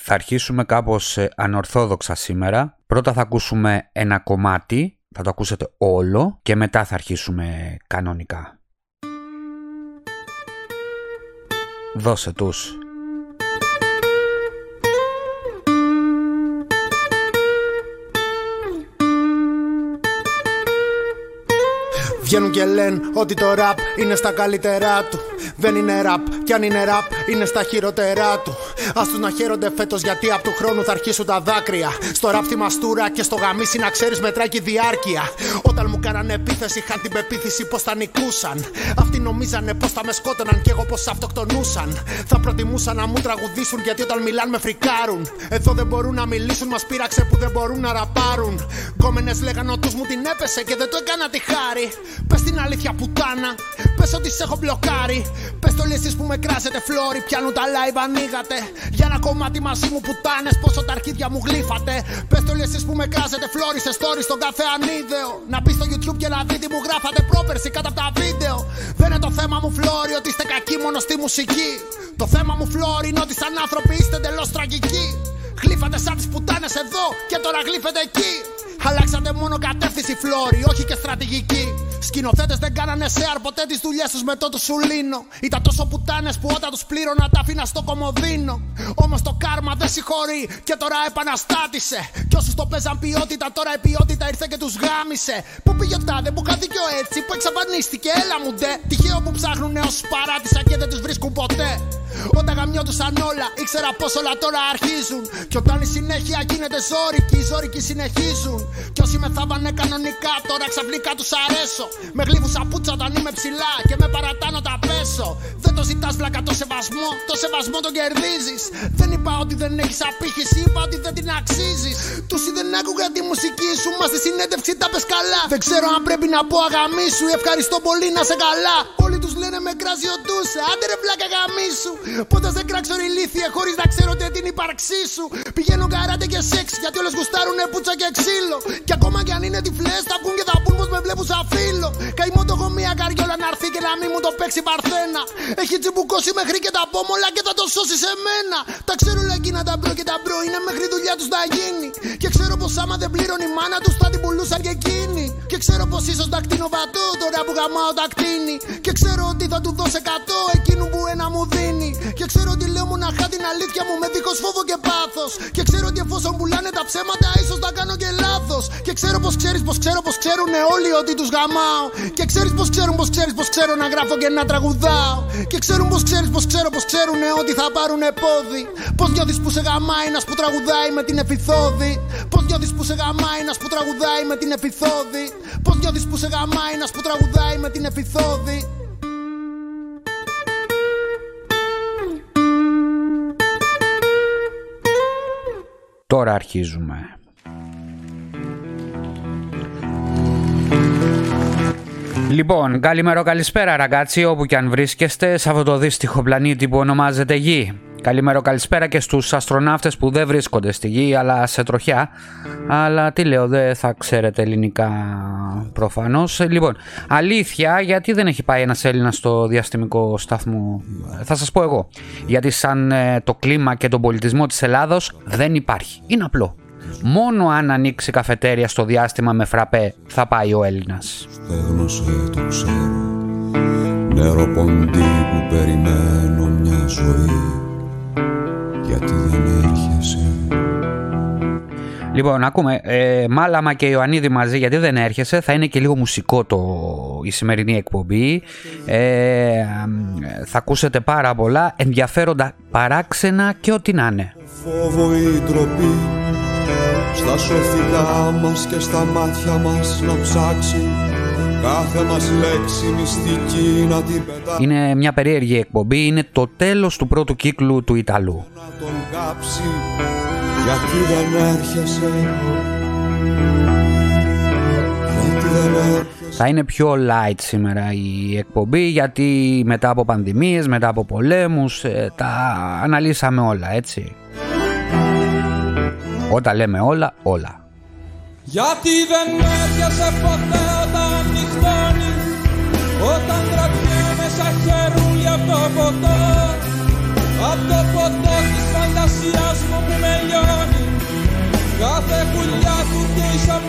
Θα αρχίσουμε κάπως ε, ανορθόδοξα σήμερα. Πρώτα θα ακούσουμε ένα κομμάτι, θα το ακούσετε όλο και μετά θα αρχίσουμε κανονικά. Δώσε τους. Βγαίνουν και λένε ότι το ραπ είναι στα καλύτερά του. Δεν είναι ραπ, κι αν είναι ραπ, είναι στα χειρότερά του. Α τους να χαίρονται φέτος γιατί από του χρόνου θα αρχίσουν τα δάκρυα. Στο ραπ τη μαστούρα και στο γαμίσι να ξέρεις μετράει και διάρκεια. Όταν μου κάνανε επίθεση, είχαν την πεποίθηση πως θα νικούσαν. Αυτοί νομίζανε πως θα με σκότωναν και εγώ πως αυτοκτονούσαν. Θα προτιμούσαν να μου τραγουδήσουν γιατί όταν μιλάνε με φρικάρουν. Εδώ δεν μπορούν να μιλήσουν, μας πείραξε που δεν μπορούν να ραπάρουν. Γκόμενες λέγανε ότι μου την έπεσε και δεν το έκανα τη χάρη. Πες την αλήθεια πουτάνα, πες ότι σε έχω μπλοκάρει. Πες το λύσει που με κράζετε φλόρι, πιάνουν τα live ανοίγατε. Για ένα κομμάτι μαζί μου πουτάνε, πόσο τα αρχίδια μου γλύφατε. Πες το λύσει που με κράζετε φλόρι σε story στον κάθε ανίδεο. Να πει στο YouTube και να δει τι μου γράφατε πρόπερση κάτω από τα βίντεο. Δεν είναι το θέμα μου φλόρι ότι είστε κακοί μόνο στη μουσική. Το θέμα μου φλόρι είναι ότι σαν άνθρωποι είστε εντελώς τραγικοί. Γλύφατε σαν τις πουτάνες εδώ και τώρα γλύφετε εκεί. Αλλάξατε μόνο κατεύθυνση φλόρι, όχι και στρατηγική. Σκηνοθέτες δεν κάνανε σε ποτέ τις δουλειές τους με το του σουλίνο. Ήταν τόσο πουτάνες που όταν τους πλήρωνα τα αφήνα στο κομμωδίνο. Όμως το κάρμα δεν συγχωρεί και τώρα επαναστάτησε. Κι όσους το παίζαν ποιότητα, τώρα η ποιότητα ήρθε και τους γάμισε. Πού πήγε ο τάδε που είχα δίκιο έτσι, που εξαφανίστηκε, έλα μου ντε. Τυχαίο που ψάχνουν όσου παράτησα και δεν τους βρίσκουν ποτέ. Όταν γαμιόντουσαν όλα, ήξερα πως όλα τώρα αρχίζουν. Και όταν η συνέχεια γίνεται ζώρικη, οι ζώρικοι συνεχίζουν. Κι όσοι με θάβανε κανονικά, τώρα ξαφνικά τους αρέσω. Με γλύβου σαπούτσα όταν είμαι ψηλά και με παρατάνω τα πέσω. Δεν το ζητάς βλακα το σεβασμό, το σεβασμό τον κερδίζεις. Δεν είπα ότι δεν έχεις απήχηση, είπα ότι δεν την αξίζεις. Τόσοι δεν άκουγαν τη μουσική σου, μα στη συνέντευξη τα πες καλά. Δεν ξέρω αν πρέπει να πω αγαμί σου, ευχαριστώ πολύ να σε καλά. Όλοι τους λένε με κράζει ο άντε ρε βλάκα γαμίσου. Πότε δεν κράξω ηλίθεια χωρίς να ξέρω τι την ύπαρξή σου. Πηγαίνω καράτε και σεξ γιατί όλες γουστάρουνε πουτσα και ξύλο. Και ακόμα κι αν είναι τυφλέ θα βγουν και θα πούν πως με βλέπουν σαν φίλο. Καημό το έχω μία καριόλα να έρθει και να μην μου το παίξει παρθένα. Έχει τσιμπουκώσει μέχρι και τα πόμολα και θα το σώσει σε μένα. Τα ξέρω όλα εκείνα τα μπρο και τα μπρο είναι μέχρι δουλειά τους να γίνει. Και ξέρω πως άμα δεν πλήρωνε η μάνα τους θα την πουλούσαν και εκείνη. Και ξέρω πως ίσω τα κτίνω βατό τώρα που γαμάω τα κτίνη. Και ξέρω ότι θα του δώσω 100 εκείνου που ένα μου δίνει. Και ξέρω ότι λέω μοναχά την αλήθεια μου με δίχω φόβο και πάθος. Και ξέρω ότι εφόσον πουλάνε τα ψέματα, ίσως τα κάνω και λάθος. Και ξέρω πως ξέρεις, πως ξέρω, πως ξέρουν όλοι ότι τους γαμάω. Και ξέρεις πως ξέρουν, πως ξέρεις, πως ξέρω να γράφω και να τραγουδάω. Και ξέρουν πως ξέρεις, πως ξέρω, πως ξέρουν ότι θα πάρουν πόδι. Πώ νιώθει που σε γαμάει ένα που τραγουδάει με την επιθόδη. Πώ νιώθει που σε γαμάει ένα που τραγουδάει με την επιθόδη. Πώ νιώθει που σε γαμάει ένα που τραγουδάει με την επιθόδη. Τώρα αρχίζουμε. Λοιπόν, καλημέρα, καλησπέρα ραγκάτσι, όπου και αν βρίσκεστε σε αυτό το δύστιχο πλανήτη που ονομάζεται Γη. Καλημέρα, καλησπέρα και στους αστροναύτες που δεν βρίσκονται στη Γη αλλά σε τροχιά. Αλλά τι λέω, δεν θα ξέρετε ελληνικά προφανώς. Λοιπόν, αλήθεια, γιατί δεν έχει πάει ένας Έλληνας στο διαστημικό σταθμό, θα σας πω εγώ. Γιατί σαν ε, το κλίμα και τον πολιτισμό της Ελλάδος δεν υπάρχει. Είναι απλό. Μόνο αν ανοίξει καφετέρια στο διάστημα με φραπέ θα πάει ο Έλληνας. Στέγνωσε το ξέρω Νερό ποντί που περιμένω μια ζωή Γιατί δεν έρχεσαι Λοιπόν, ακούμε ε, Μάλαμα και Ιωαννίδη μαζί γιατί δεν έρχεσαι. Θα είναι και λίγο μουσικό το, η σημερινή εκπομπή. Ε, θα ακούσετε πάρα πολλά ενδιαφέροντα παράξενα και ό,τι να είναι. Φόβο ή ντροπή στα σωθικά μας και στα μάτια μας να ψάξει Κάθε μας λέξη μυστική να την πετά Είναι μια περίεργη εκπομπή, είναι το τέλος του πρώτου κύκλου του Ιταλού. Να τον κάψει γιατί δεν έρχεσαι. Γιατί δεν έρχεσαι. Θα είναι πιο light σήμερα η εκπομπή γιατί μετά από πανδημίες, μετά από πολέμους ε, τα αναλύσαμε όλα έτσι. Όταν λέμε όλα, όλα. Γιατί δεν έρχεσαι ποτέ. όταν νυχτώνει όταν τραβιέμαι σαν χερούλι από το ποτό Απ' το ποτό της φαντασίας μου που με λιώνει Κάθε πουλιά του και σαν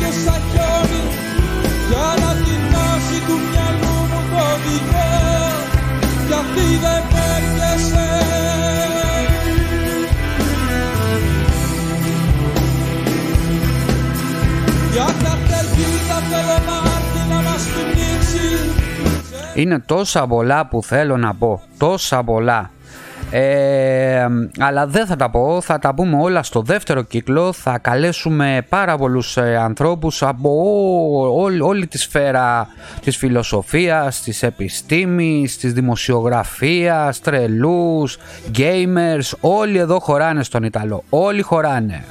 και σαν χιόνι Για να την άση του μυαλού μου το οδηγώ Κι αυτή δεν παίρνεσαι Για να τελπίδα θέλω να έρθει να μας πει είναι τόσα πολλά που θέλω να πω. Τόσα πολλά. Ε, αλλά δεν θα τα πω, θα τα πούμε όλα στο δεύτερο κύκλο. Θα καλέσουμε πάρα πολλούς ε, ανθρώπους από ό- όλη, όλη τη σφαίρα της φιλοσοφίας, της επιστήμης, της δημοσιογραφίας, τρελούς, gamers. Όλοι εδώ χωράνε στον Ιταλό, όλοι χωράνε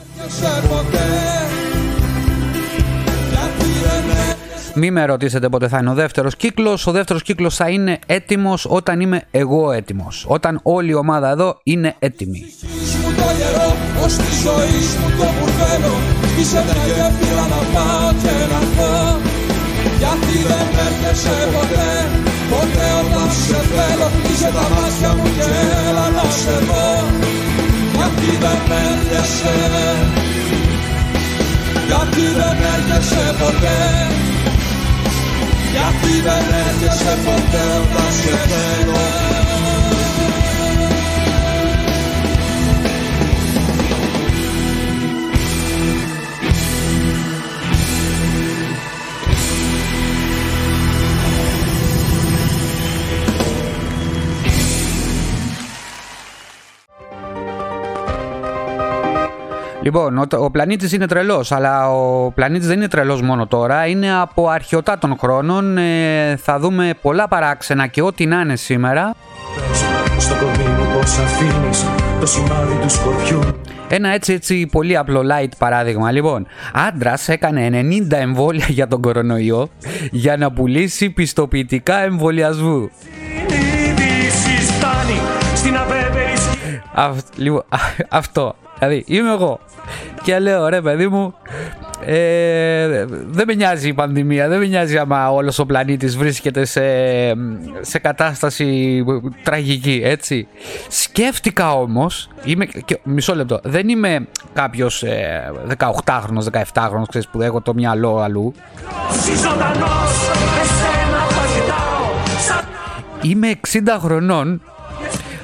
Μη με ρωτήσετε πότε θα είναι ο δεύτερος κύκλος. Ο δεύτερος κύκλος θα είναι έτοιμος όταν είμαι εγώ έτοιμος. Όταν όλη η ομάδα εδώ είναι έτοιμη. ψυχής μου το γερό Ως τη ζωή μου το μπουρδέλο Είσαι μια γέφυρα να πάω και να πω Γιατί δεν έρχεσαι ποτέ Ποτέ όταν σε θέλω Κλείσε τα μάτια μου και έλα να σε δω Γιατί δεν έρχεσαι Γιατί δεν έρχεσαι ποτέ Γιατί δεν έρχεσαι ποτέ όταν σε Λοιπόν, ο, ο πλανήτης είναι τρελός, αλλά ο πλανήτης δεν είναι τρελός μόνο τώρα, είναι από αρχαιοτά των χρόνων. Ε, θα δούμε πολλά παράξενα και ό,τι να είναι σήμερα. Πες στο κορμί μου πως αφήνεις το σημάδι του σκορπιού Ένα έτσι έτσι πολύ απλό light παράδειγμα. Λοιπόν, άντρας έκανε 90 εμβόλια για τον κορονοϊό για να πουλήσει πιστοποιητικά εμβολιασμού. Είδηση φτάνει στην αβέβαιη σκηνή Αυ- λοιπόν, α- αυτό. Δηλαδή, είμαι εγώ. Και λέω, ρε παιδί μου, ε, δεν με νοιάζει η πανδημία, δεν με νοιάζει άμα όλος ο πλανήτης βρίσκεται σε, σε κατάσταση τραγική, έτσι. Σκέφτηκα όμως, είμαι, και, μισό λεπτό, δεν είμαι κάποιος ε, 18χρονος, 17χρονος, ξέρεις, που έχω το μυαλό αλλού. Εσύ ζωντανός, εσένα θα ζητάω Σαν Είμαι 60 χρονών.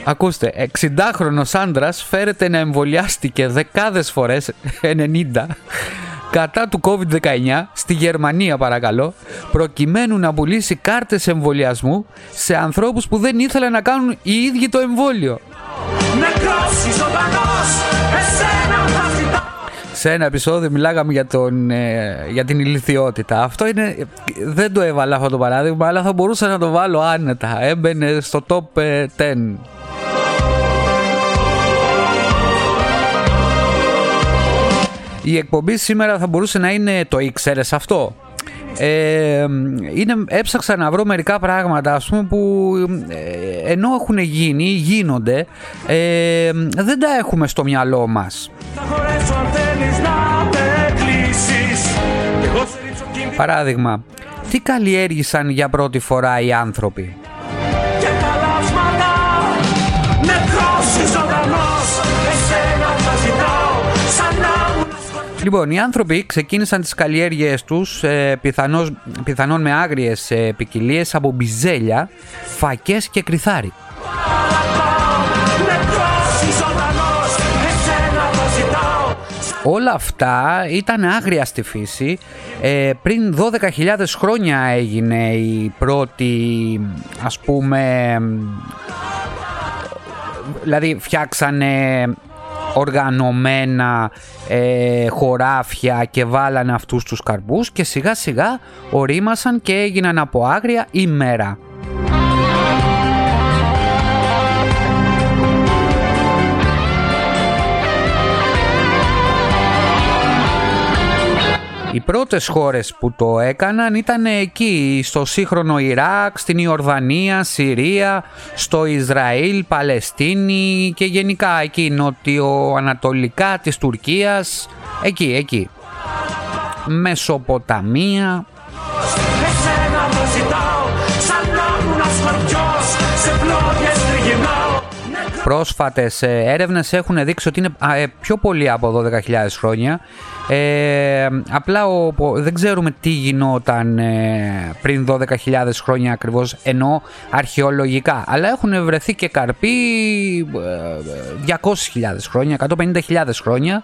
Ακούστε, 60χρονος άντρας φέρεται να εμβολιάστηκε δεκάδες φορές, 90, κατά του COVID-19 στη Γερμανία παρακαλώ, προκειμένου να πουλήσει κάρτες εμβολιασμού σε ανθρώπους που δεν ήθελαν να κάνουν οι ίδιοι το εμβόλιο. νεκρός ή ζωντανός, εσένα θα ζητάω Σε ένα επεισόδιο μιλάγαμε για, τον, ε, για την ηλικιότητα. Αυτό είναι. Δεν το έβαλα αυτό το παράδειγμα, αλλά θα μπορούσα να το βάλω άνετα. Έμπαινε στο top ε, 10. Η εκπομπή σήμερα θα μπορούσε να είναι το ήξερες αυτό; Ε, είναι, έψαξα να βρω μερικά πράγματα ας πούμε που ε, ενώ έχουν γίνει ή γίνονται ε, δεν τα έχουμε στο μυαλό μας Θα χωρέσω αν θέλεις να με κλείσεις Κι εγώ σε ρίξω κίνδυνο Παράδειγμα, τι καλλιέργησαν για πρώτη φορά οι άνθρωποι; Λοιπόν, οι άνθρωποι ξεκίνησαν τις καλλιέργειές τους ε, πιθανώς, πιθανόν με άγριες ε, ποικιλίες από μπιζέλια, φακές και κρυθάρι. Νεκρός ή ζωντανός, εσένα θα ζητάω Όλα αυτά ήταν άγρια στη φύση. Ε, πριν 12.000 χρόνια έγινε η πρώτη, ας πούμε, δηλαδή φτιάξανε οργανωμένα ε, χωράφια και βάλανε αυτούς τους καρπούς και σιγά σιγά ορίμασαν και έγιναν από άγρια ημέρα. Οι πρώτες χώρες που το έκαναν ήταν εκεί, στο σύγχρονο Ιράκ, στην Ιορδανία, Συρία, στο Ισραήλ, Παλαιστίνη και γενικά εκεί νοτιοανατολικά της Τουρκίας, εκεί, εκεί. Μεσοποταμία, πρόσφατες ε, έρευνες έχουν δείξει ότι είναι α, ε, πιο πολύ από 12.000 χρόνια. Ε, απλά ο, ο- δεν ξέρουμε τι γινόταν ε, πριν 12.000 χρόνια ακριβώς ενώ αρχαιολογικά. Αλλά έχουν βρεθεί και καρποί ε, 200.000 χρόνια, 150.000 χρόνια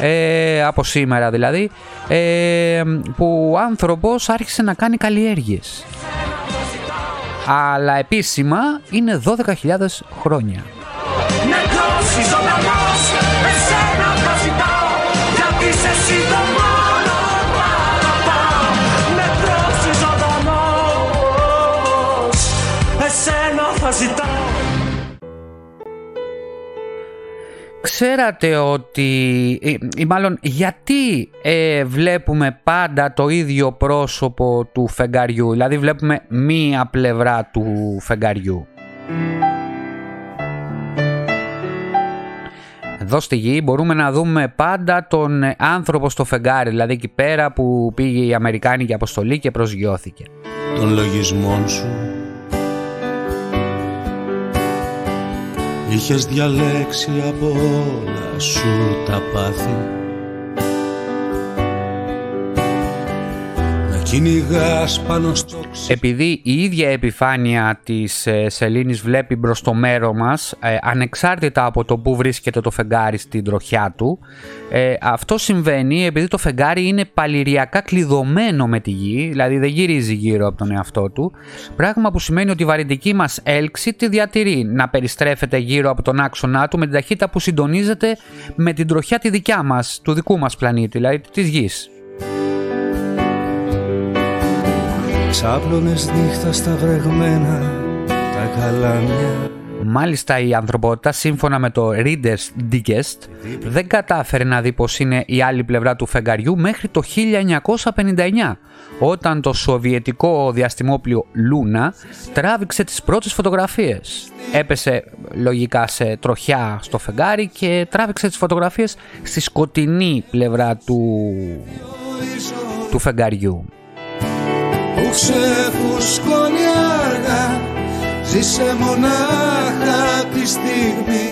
ε, από σήμερα δηλαδή ε, που ο άνθρωπος άρχισε να κάνει καλλιέργειες. Αλλά επίσημα είναι 12.000 χρόνια. Νεκρός ή ζωντανός, εσένα θα ζητάω. Γιατί είσαι εσύ το μόνο που αγαπάω Νεκρός ή ζωντανός, εσένα θα ζητάω. Ξέρατε ότι, ή, ή μάλλον γιατί ε, βλέπουμε πάντα το ίδιο πρόσωπο του φεγγαριού, δηλαδή βλέπουμε μία πλευρά του φεγγαριού; Εδώ στη γη μπορούμε να δούμε πάντα τον ε, άνθρωπο στο φεγγάρι, δηλαδή εκεί πέρα που πήγε η Αμερικάνικη αποστολή και προσγειώθηκε. των λογισμών σου Είχες διαλέξει από όλα σου τα πάθη Επειδή η ίδια επιφάνεια της ε, σελήνης βλέπει μπρος το μέρο μας, ε, ανεξάρτητα από το που βρίσκεται το φεγγάρι στην τροχιά του, ε, αυτό συμβαίνει επειδή το φεγγάρι είναι παλιριακά κλειδωμένο με τη γη, δηλαδή δεν γυρίζει γύρω από τον εαυτό του, πράγμα που σημαίνει ότι η βαρυντική μας έλξη τη διατηρεί να περιστρέφεται γύρω από τον άξονά του με την ταχύτητα που συντονίζεται με την τροχιά τη δικιά μας, του δικού μας πλανήτη, δηλαδή της γης. Ξάπλωνες νύχτα στα βρεγμένα τα καλάμια Μάλιστα η ανθρωπότητα σύμφωνα με το Reader's Digest δεν κατάφερε να δει πως είναι η άλλη πλευρά του φεγγαριού μέχρι το 1959 όταν το σοβιετικό διαστημόπλιο Λούνα τράβηξε τις πρώτες φωτογραφίες. Έπεσε λογικά σε τροχιά στο φεγγάρι και τράβηξε τις φωτογραφίες στη σκοτεινή πλευρά του, του φεγγαριού. Που ξεφουσκώνει αργά Ζήσε μονάχα τη στιγμή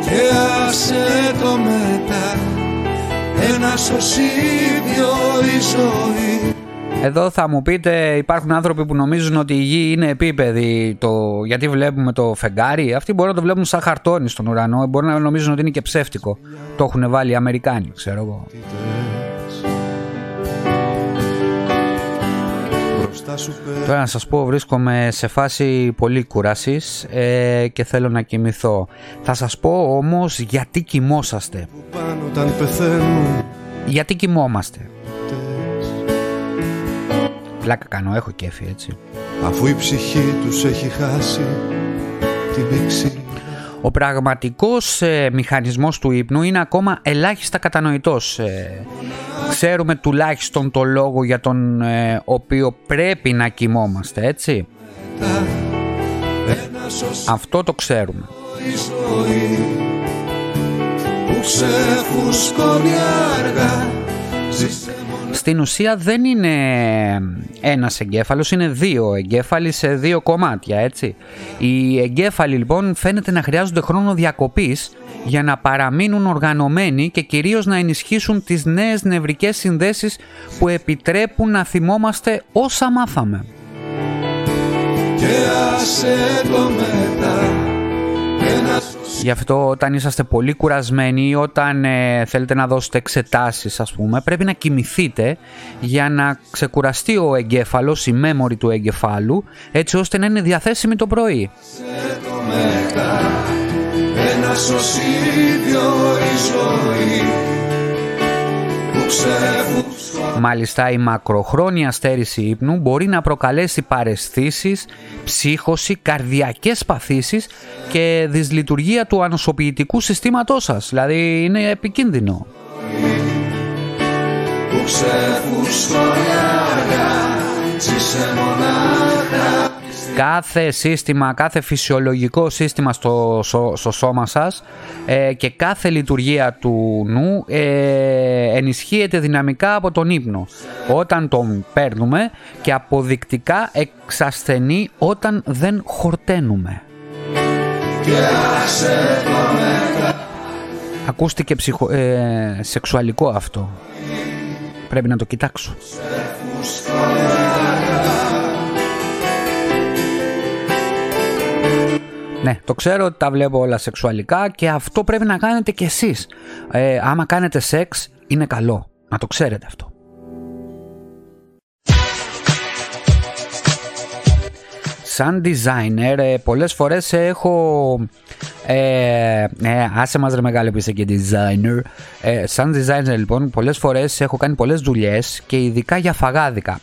και άσε το μετά ένα σωσίδιο η ζωή Εδώ θα μου πείτε υπάρχουν άνθρωποι που νομίζουν ότι η γη είναι επίπεδη το... γιατί βλέπουμε το φεγγάρι. Αυτοί μπορούν να το βλέπουν σαν χαρτόνι στον ουρανό. Μπορεί να νομίζουν ότι είναι και ψεύτικο. Το έχουν βάλει οι Αμερικάνοι, ξέρω εγώ. Τώρα να σας πω βρίσκομαι σε φάση πολύ κούρασης ε, και θέλω να κοιμηθώ. Θα σας πω όμως γιατί κοιμόσαστε. πάνω όταν πεθαίνουν Γιατί κοιμόμαστε. Πλάκα κάνω, έχω κέφι έτσι. αφού η ψυχή τους έχει χάσει την πήξη Ο πραγματικός ε, μηχανισμός του ύπνου είναι ακόμα ελάχιστα κατανοητός. Ε, ξέρουμε τουλάχιστον το λόγο για τον ε, οποίο πρέπει να κοιμόμαστε, έτσι; Αυτό το ξέρουμε. η ζωή που ξεφουσκώνει αργά Ζήσε Στην ουσία δεν είναι ένας εγκέφαλος, είναι δύο εγκέφαλοι σε δύο κομμάτια, έτσι. Οι εγκέφαλοι λοιπόν φαίνεται να χρειάζονται χρόνο διακοπής για να παραμείνουν οργανωμένοι και κυρίως να ενισχύσουν τις νέες νευρικές συνδέσεις που επιτρέπουν να θυμόμαστε όσα μάθαμε. και άσε το μετά ένας Γι' αυτό όταν είσαστε πολύ κουρασμένοι ή όταν ε, θέλετε να δώσετε εξετάσεις ας πούμε πρέπει να κοιμηθείτε για να ξεκουραστεί ο εγκέφαλος, η memory του εγκεφάλου έτσι ώστε να είναι διαθέσιμη το πρωί. ένα σωσίδιο η ζωή που ξεφουσκώνει Μάλιστα η μακροχρόνια στέρηση ύπνου μπορεί να προκαλέσει παρεσθήσεις, ψύχωση, καρδιακές παθήσεις και δυσλειτουργία του ανοσοποιητικού συστήματός σας. Δηλαδή είναι επικίνδυνο. που ξεφουσκώνει αργά Ζήσε μονάχα κάθε σύστημα, κάθε φυσιολογικό σύστημα στο, σω- στο σώμα σας ε, και κάθε λειτουργία του νου ε, ενισχύεται δυναμικά από τον ύπνο όταν τον παίρνουμε και αποδεικτικά εξασθενεί όταν δεν χορταίνουμε. Ακούστηκε ψυχο... ε, σεξουαλικό αυτό. Πρέπει να το κοιτάξω. Ναι, το ξέρω ότι τα βλέπω όλα σεξουαλικά και αυτό πρέπει να κάνετε κι εσείς. Ε, άμα κάνετε σεξ είναι καλό. Να το ξέρετε αυτό. Σαν designer ε, πολλές φορές έχω... Ε, ε, άσε μας ρε μεγάλο που είσαι και designer. Ε, σαν designer λοιπόν πολλές φορές έχω κάνει πολλές δουλειές και ειδικά για φαγάδικα.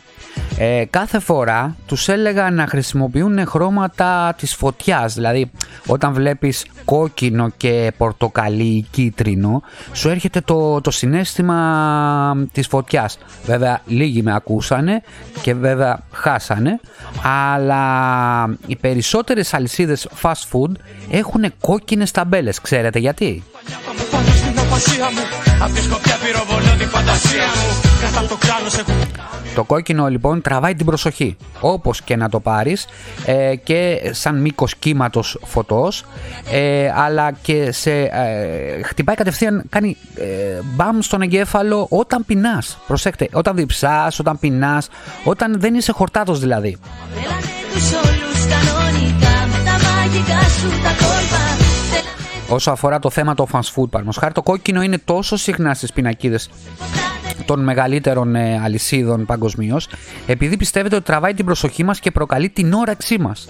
Ε, κάθε φορά τους έλεγα να χρησιμοποιούν χρώματα της φωτιάς. Δηλαδή όταν βλέπεις κόκκινο και πορτοκαλί ή κίτρινο σου έρχεται το, το συνέστημα της φωτιάς. Βέβαια λίγοι με ακούσανε και βέβαια χάσανε αλλά οι περισσότερες αλυσίδες fast food έχουν κόκκινες ταμπέλες. Ξέρετε γιατί; Το κόκκινο λοιπόν τραβάει την προσοχή. Όπως και να το πάρεις ε, και σαν μήκος κύματος φωτός ε, αλλά και σε ε, χτυπάει κατευθείαν κάνει ε, μπαμ στον εγκέφαλο όταν πεινάς. Προσέξτε όταν διψάς, όταν πεινάς όταν δεν είσαι χορτάτος δηλαδή Όσο αφορά το θέμα το fast food, παραδείγματος χάρη, το κόκκινο είναι τόσο συχνά στις πινακίδες των μεγαλύτερων ε, αλυσίδων παγκοσμίως, επειδή πιστεύετε ότι τραβάει την προσοχή μας και προκαλεί την όρεξή μας.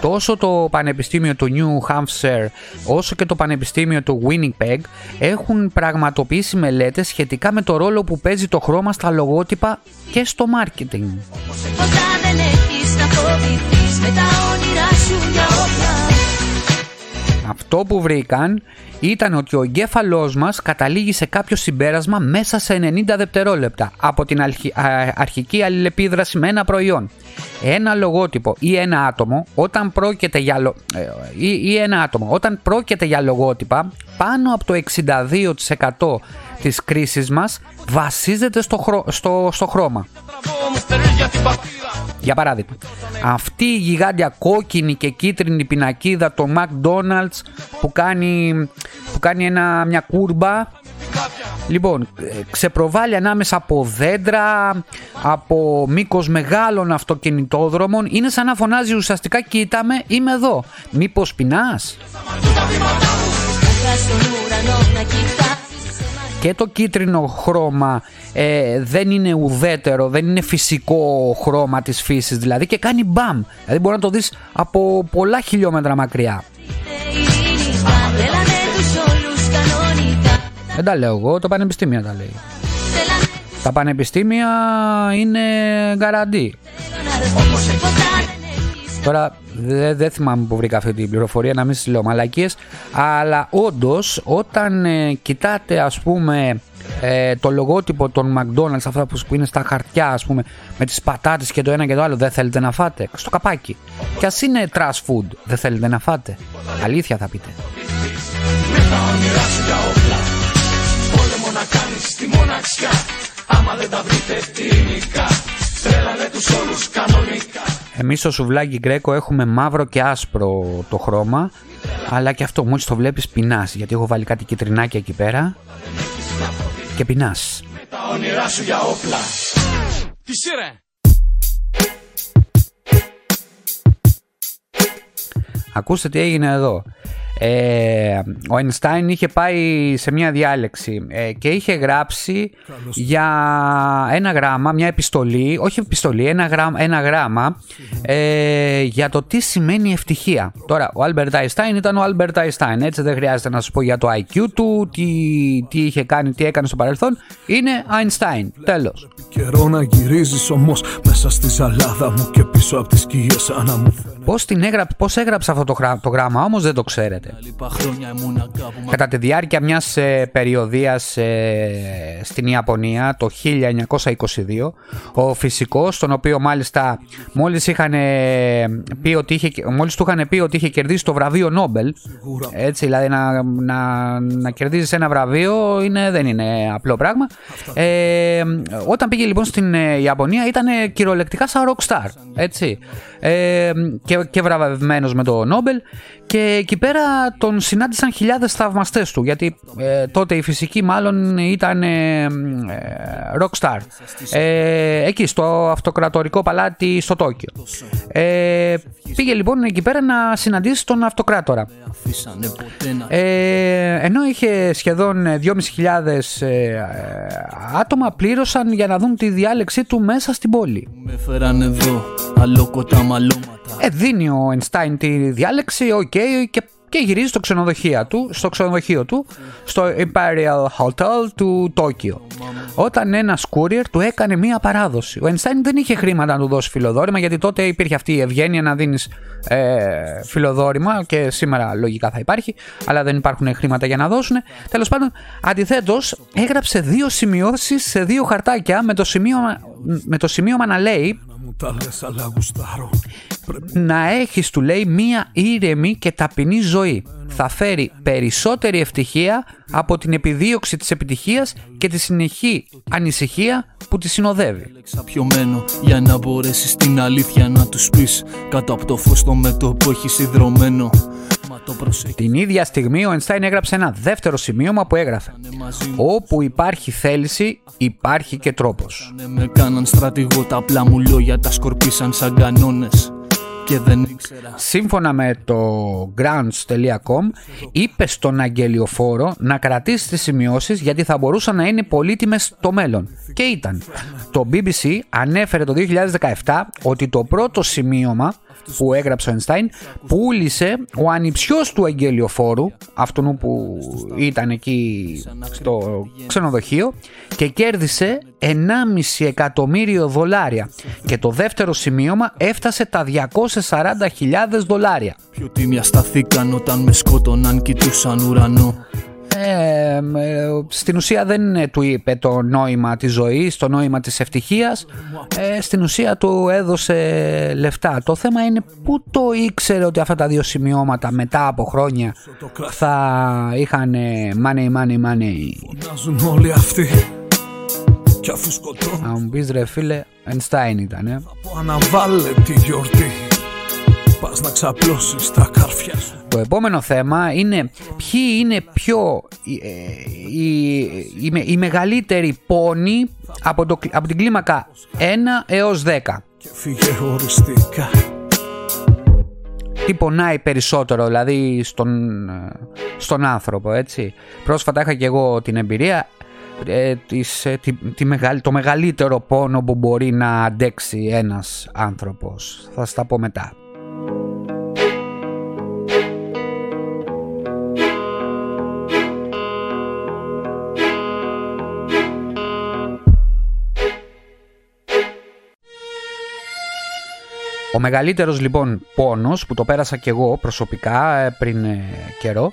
Τόσο το Πανεπιστήμιο του New Hampshire όσο και το Πανεπιστήμιο του Winnipeg έχουν πραγματοποιήσει μελέτες σχετικά με το ρόλο που παίζει το χρώμα στα λογότυπα και στο marketing. Αυτό που βρήκαν ήταν ότι ο εγκέφαλός μας καταλήγει σε κάποιο συμπέρασμα μέσα σε 90 δευτερόλεπτα από την αρχική αλληλεπίδραση με ένα προϊόν. Ένα λογότυπο ή ένα άτομο όταν πρόκειται για, λο... Ε, ή, ένα άτομο όταν πρόκειται για λογότυπα πάνω από το 62% της κρίσης μας βασίζεται στο, στο, στο χρώμα. Για παράδειγμα, αυτή η γιγάντια κόκκινη και κίτρινη πινακίδα το McDonald's που κάνει, που κάνει ένα, μια κούρμπα Λοιπόν, ξεπροβάλλει ανάμεσα από δέντρα, από μήκος μεγάλων αυτοκινητόδρομων. Είναι σαν να φωνάζει ουσιαστικά «Κοίτα με, είμαι εδώ». Μήπως πεινάς; Και το κίτρινο χρώμα ε, δεν είναι ουδέτερο, δεν είναι φυσικό χρώμα της φύσης δηλαδή και κάνει μπαμ. Δηλαδή μπορεί να το δεις από πολλά χιλιόμετρα μακριά. Δεν τα λέω εγώ, το πανεπιστήμιο τα λέει. Τα πανεπιστήμια είναι γκαραντί. Τώρα δεν δε θυμάμαι που βρήκα αυτή την πληροφορία να μην σας λέω μαλακίες αλλά όντως όταν ε, κοιτάτε ας πούμε ε, το λογότυπο των McDonald's αυτά που είναι στα χαρτιά ας πούμε με τις πατάτες και το ένα και το άλλο δεν θέλετε να φάτε; Στο καπάκι. Και ας είναι trash food δεν θέλετε να φάτε; Αλήθεια θα πείτε. Να κάνεις τη μοναξιά Άμα δεν τα βρείτε Τρέλανε τους όλους κανονικά Εμείς στο σουβλάκι γκρέκο έχουμε μαύρο και άσπρο το χρώμα αλλά και αυτό μόλις το βλέπεις πεινάς γιατί έχω βάλει κάτι κυτρινάκια εκεί πέρα και πεινάς. Με τα όνειρά σου για όπλα. Τι σύρε Ακούστε τι έγινε εδώ ε, ο Einstein είχε πάει σε μια διάλεξη ε, και είχε γράψει για ένα γράμμα, μια επιστολή, όχι επιστολή, ένα γράμμα, ένα γράμμα ε, για το τι σημαίνει ευτυχία. Τώρα, ο Albert Einstein ήταν ο Albert Einstein, έτσι δεν χρειάζεται να σας πω για το IQ του, τι, τι είχε κάνει, τι έκανε στο παρελθόν. Είναι Einstein, τέλος. Καιρό να γυρίζεις όμως μέσα στη ζαλάδα μου και πίσω από τις σκιές μου Πώς, την έγραψε, πώς έγραψε αυτό το, το γράμμα όμως δεν το ξέρετε. Κατά τη διάρκεια μιας ε, περιοδίας ε, στην Ιαπωνία το 1922 ο φυσικός τον οποίο μάλιστα μόλις, είχαν, πει ότι είχε, μόλις του είχαν πει ότι είχε κερδίσει το βραβείο Νόμπελ έτσι δηλαδή να, να, να κερδίζεις ένα βραβείο είναι, δεν είναι απλό πράγμα. Ε, όταν πήγε λοιπόν στην ε, Ιαπωνία ήταν κυριολεκτικά σαν rockstar έτσι. Ε, και, και βραβευμένος με το Νόμπελ και εκεί πέρα τον συνάντησαν χιλιάδες θαυμαστές του γιατί ε, τότε η φυσική μάλλον ήταν ε, ε, rockstar. Ε, εκεί στο αυτοκρατορικό παλάτι στο Τόκιο. Ε, πήγε λοιπόν εκεί πέρα να συναντήσει τον αυτοκράτορα. Ε, ενώ είχε σχεδόν 2.500 ε, άτομα πλήρωσαν για να δουν τη διάλεξή του μέσα στην πόλη. Με φέραν εδώ, αλόκοτα μαλώματα. ε, δίνει ο Einstein τη διάλεξη, οκ, και, και γυρίζει στο ξενοδοχείο του, στο ξενοδοχείο του, στο Imperial Hotel του Τόκιο. Όταν ένας courier του έκανε μία παράδοση. Ο Einstein δεν είχε χρήματα να του δώσει φιλοδόρημα, γιατί τότε υπήρχε αυτή η ευγένεια να δίνεις ε, φιλοδόρημα και σήμερα λογικά θα υπάρχει, αλλά δεν υπάρχουν χρήματα για να δώσουν. Τέλος πάντων, αντιθέτως, έγραψε δύο σημειώσεις σε δύο χαρτάκια με το σημείωμα, με το σημείωμα να λέει Μου τα λες αλλά γουστάρω. να έχεις του λέει μία ήρεμη και ταπεινή ζωή. Θα φέρει περισσότερη ευτυχία από την επιδίωξη της επιτυχίας και τη συνεχή ανησυχία που τη συνοδεύει. Ξαπιωμένο για να μπορέσεις την αλήθεια να τους πεις Κάτω από το φως το μέτωπο έχεις ιδρωμένο Μα το προσέχεις Την ίδια στιγμή ο Einstein έγραψε ένα δεύτερο σημείωμα που έγραφε μαζί μου «Όπου υπάρχει θέληση υπάρχει και τρόπος». Ναι, με κάναν στρατηγό τα απλά μου λόγια τα σκορπίσαν σαν κανόνες Και δεν ήξερα Σύμφωνα με το grounds.com είπε στον αγγελιοφόρο να κρατήσει τις σημειώσεις γιατί θα μπορούσαν να είναι πολύτιμες στο μέλλον. Και ήταν. Το BBC ανέφερε το 2017 ότι το πρώτο σημείωμα που έγραψε ο Einstein πούλησε ο ανιψιός του αγγελιοφόρου αυτόν που ήταν εκεί στο ξενοδοχείο και κέρδισε 1,5 εκατομμύριο δολάρια και το δεύτερο σημείωμα έφτασε τα 240.000 δολάρια. Πιο τίμια σταθήκαν όταν με σκότωναν κοιτούσαν ουρανό Ε, ε, στην ουσία δεν ε, του είπε το νόημα της ζωής, το νόημα της ευτυχίας. Ε, στην ουσία του έδωσε λεφτά. Το θέμα είναι πού το ήξερε ότι αυτά τα δύο σημειώματα μετά από χρόνια θα είχαν ε, money, money, money. Φωνάζουν όλοι αυτοί Κι αφού σκοτώνουν Να μου πεις ρε φίλε, Einstein ήταν. Ε. από αναβάλλε τη γιορτή Πας να ξαπλώσεις τα καρφιά σου Το επόμενο θέμα είναι ποιοι είναι πιο ε, οι, οι, οι μεγαλύτεροι πόνοι από, το, από την κλίμακα 1 έως 10. Και φύγε οριστικά Τι πονάει περισσότερο δηλαδή στον, ε, στον άνθρωπο έτσι. Πρόσφατα είχα και εγώ την εμπειρία ε, της, ε, τη, τη μεγαλ- το μεγαλύτερο πόνο που μπορεί να αντέξει ένας άνθρωπος. Θα σας τα πω μετά. Ο μεγαλύτερος λοιπόν πόνος που το πέρασα και εγώ προσωπικά ε, πριν ε, καιρό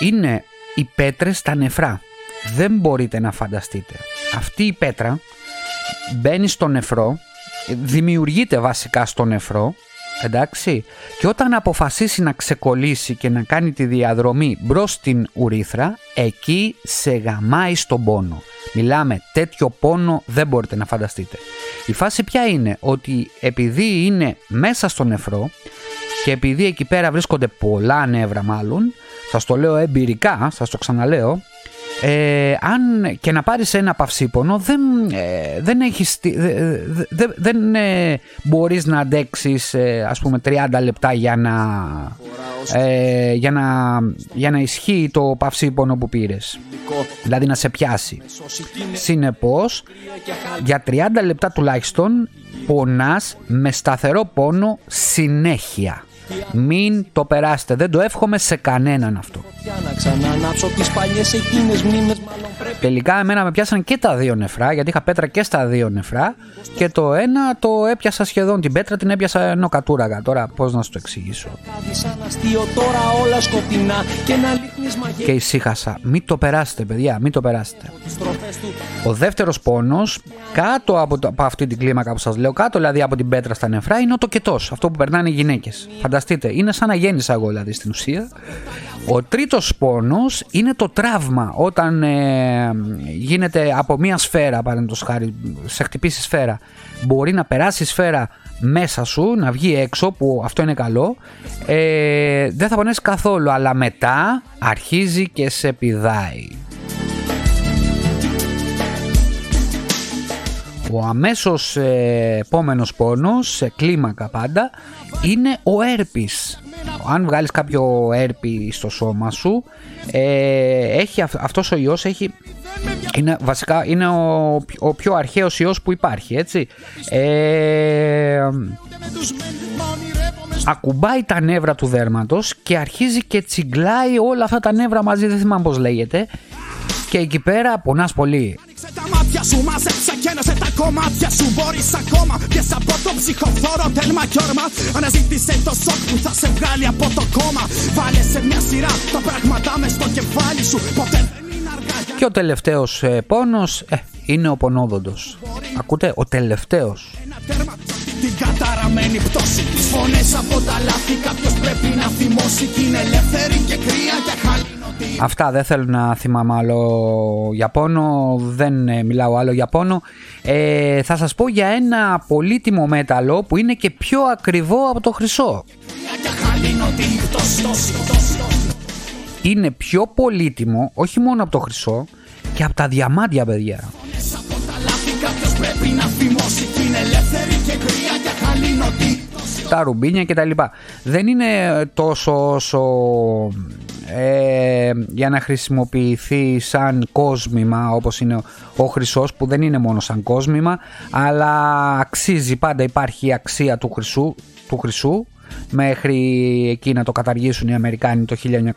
είναι οι πέτρες στα νεφρά. Δεν μπορείτε να φανταστείτε. Αυτή η πέτρα μπαίνει στο νεφρό, ε, δημιουργείται βασικά στο νεφρό, εντάξει, και όταν αποφασίσει να ξεκολλήσει και να κάνει τη διαδρομή μπρος στην ουρήθρα, εκεί σε γαμάει στον πόνο. Μιλάμε τέτοιο πόνο δεν μπορείτε να φανταστείτε. Η φάση ποια είναι; Ότι επειδή είναι μέσα στο νεφρό και επειδή εκεί πέρα βρίσκονται πολλά νεύρα μάλλον, σας το λέω εμπειρικά, σας το ξαναλέω, ε, αν και να πάρεις ένα παυσίπονο δεν, ε, δεν έχεις τι- δε- δε- δε- δεν ε, μπορείς να αντέξεις ε, ας πούμε 30 λεπτά για να, ε, για να, για να ισχύει το παυσίπονο που πήρες. Δηλαδή να σε πιάσει. Συνεπώς για 30 λεπτά τουλάχιστον πονάς με σταθερό πόνο συνέχεια. Μην το περάσετε. Δεν το εύχομαι σε κανέναν αυτό Για να ξανανάψω τις παλιές εκείνες μνήμες μάλλον πρέπει Τελικά εμένα με πιάσαν και τα δύο νεφρά γιατί είχα πέτρα και στα δύο νεφρά και το ένα το έπιασα σχεδόν την πέτρα την έπιασα ενώ κατούραγα τώρα πώς να σου το εξηγήσω; Κάτι σαν αστείο τώρα όλα σκοτεινά και να λύχνεις μαγεία και ησύχασα μην το περάσετε παιδιά μην το περάσετε τις τροφές Ο δεύτερος πόνος, κάτω από, το, από αυτή την κλίμακα που σας λέω, κάτω δηλαδή από την πέτρα στα νεφρά, είναι ο τοκετός, αυτό που περνάνε οι γυναίκες. Φανταστείτε, είναι σαν να γέννησα εγώ δηλαδή στην ουσία. Ο τρίτος πόνος είναι το τραύμα, όταν ε, γίνεται από μία σφαίρα, παραδείγματος χάρη, σε χτυπήσει σφαίρα, μπορεί να περάσει η σφαίρα μέσα σου, να βγει έξω, που αυτό είναι καλό, ε, δεν θα πονέσει καθόλου, αλλά μετά αρχίζει και σε πηδάει. Ο αμέσως ε, επόμενος πόνος, σε κλίμακα πάντα, είναι ο έρπης. Αν βγάλεις κάποιο έρπη στο σώμα σου, ε, έχει, αυ- αυτός ο ιός έχει, είναι, βασικά είναι ο, ο πιο αρχαίος ιός που υπάρχει, έτσι. Ε, ακουμπάει τα νεύρα του δέρματος και αρχίζει και τσιγκλάει όλα αυτά τα νεύρα μαζί, δεν θυμάμαι πώς λέγεται. Και εκεί πέρα πονάς πολύ. Άνοιξε τα μάτια σου, μάζεψε και ένωσε τα κομμάτια σου. Μπορείς ακόμα πιες από το ψυχοφόρο τέλμα κι όρμα. Αναζήτησε το σοκ που θα σε βγάλει από το κόμμα. Βάλε σε μια σειρά τα πράγματα μες στο κεφάλι σου. Ποτέ δεν είναι αργά για Και ο τελευταίος ε, πόνος ε, είναι ο πονόδοντος. Ακούτε, ο τελευταίος. ένα τέρμα. Την καταραμένη πτώση. Τις φωνές από τα λάθη κάποιος πρέπει να θυμώσει. Κι είναι ελεύθερη και κρύα και χαλινότη. Αυτά δεν θέλω να θυμάμαι άλλο για πόνο, δεν ε, μιλάω άλλο για πόνο. Ε, θα σας πω για ένα πολύτιμο μέταλλο που είναι και πιο ακριβό από το χρυσό. Και χαλινότη πτώση. πτώση, πτώση. Είναι πιο πολύτιμο, όχι μόνο από το χρυσό, και από τα διαμάντια παιδιά. Φωνές από τα λάθη κάποιος πρέπει να θυμώσει. Κι είναι ελεύθερη τα ρουμπίνια κτλ. Δεν είναι τόσο όσο ε, για να χρησιμοποιηθεί σαν κόσμημα όπως είναι ο χρυσός που δεν είναι μόνο σαν κόσμημα αλλά αξίζει πάντα υπάρχει η αξία του χρυσού, του χρυσού μέχρι εκεί να το καταργήσουν οι Αμερικάνοι το 1970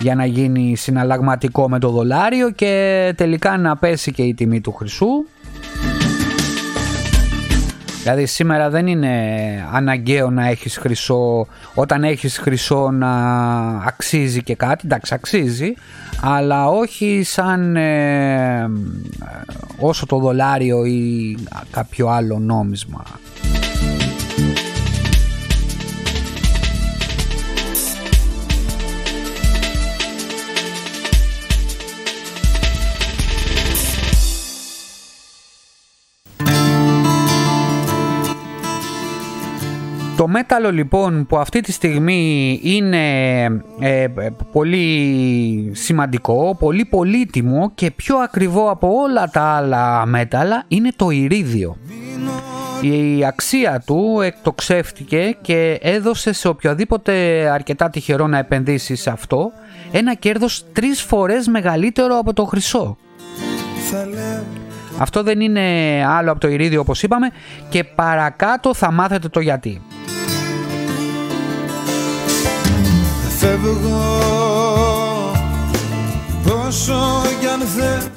για να γίνει συναλλαγματικό με το δολάριο και τελικά να πέσει και η τιμή του χρυσού Δηλαδή σήμερα δεν είναι αναγκαίο να έχεις χρυσό, όταν έχεις χρυσό να αξίζει και κάτι, εντάξει αξίζει, αλλά όχι σαν ε, όσο το δολάριο ή κάποιο άλλο νόμισμα. Το μέταλλο λοιπόν που αυτή τη στιγμή είναι ε, πολύ σημαντικό, πολύ πολύτιμο και πιο ακριβό από όλα τα άλλα μέταλλα είναι το ηρίδιο. Η αξία του εκτοξεύτηκε και έδωσε σε οποιοδήποτε αρκετά τυχερό να επενδύσει σε αυτό ένα κέρδος τρεις φορές μεγαλύτερο από το χρυσό. Αυτό δεν είναι άλλο από το ηρίδιο όπως είπαμε και παρακάτω θα μάθετε το γιατί. Φεύγω. Πόσο κι αν θε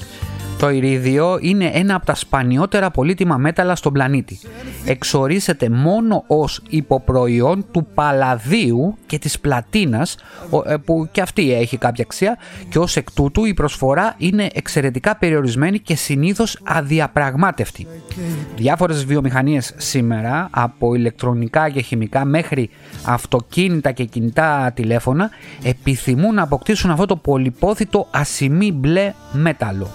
Το ηρίδιο είναι ένα από τα σπανιότερα πολύτιμα μέταλλα στον πλανήτη. Εξορίσεται μόνο ως υποπροϊόν του παλαδίου και της πλατίνας, ο- ε, που και αυτή έχει κάποια αξία, και ως εκ τούτου η προσφορά είναι εξαιρετικά περιορισμένη και συνήθως αδιαπραγμάτευτη. Διάφορες βιομηχανίες σήμερα, από ηλεκτρονικά και χημικά μέχρι αυτοκίνητα και κινητά τηλέφωνα, επιθυμούν να αποκτήσουν αυτό το πολυπόθητο ασημή μπλε μέταλλο.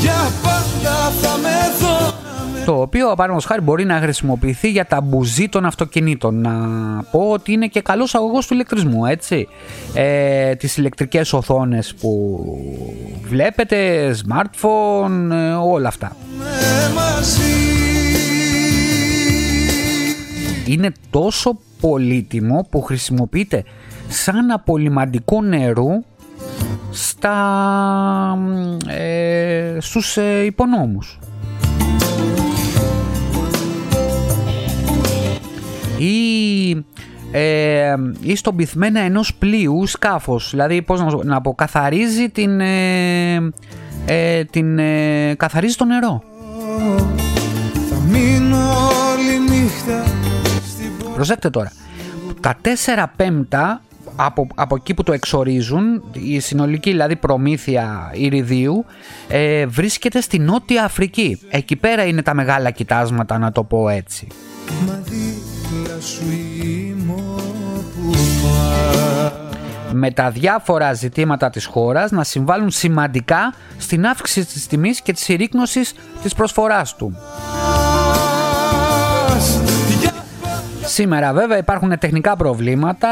Για πάντα θα με δω Το οποίο, παραδείγματος χάρη, μπορεί να χρησιμοποιηθεί για τα μπουζί των αυτοκινήτων. Να πω ότι είναι και καλός αγωγός του ηλεκτρισμού, έτσι. Ε, τις ηλεκτρικές οθόνες που βλέπετε, smartphone, ε, όλα αυτά. μαζί Είναι τόσο πολύτιμο που χρησιμοποιείται σαν απολυμαντικό νερού στα, ε, στους ε, υπονόμους. Ή, ε, ή στον πυθμένα ενός πλοίου σκάφος. Δηλαδή, πώς να, σου- να πω, καθαρίζει την, ε, ε, την, ε, καθαρίζει το νερό. Θα μείνω όλη νύχτα στην Προσέξτε τώρα. Τα 4 πέμπτα από, από εκεί που το εξορίζουν, η συνολική δηλαδή προμήθεια ηριδίου, ε, βρίσκεται στη Νότια Αφρική. Εκεί πέρα είναι τα μεγάλα κοιτάσματα, να το πω έτσι. με τα διάφορα ζητήματα της χώρας να συμβάλλουν σημαντικά στην αύξηση της τιμής και της συρρήκνωσης της προσφοράς του. Σήμερα βέβαια υπάρχουν τεχνικά προβλήματα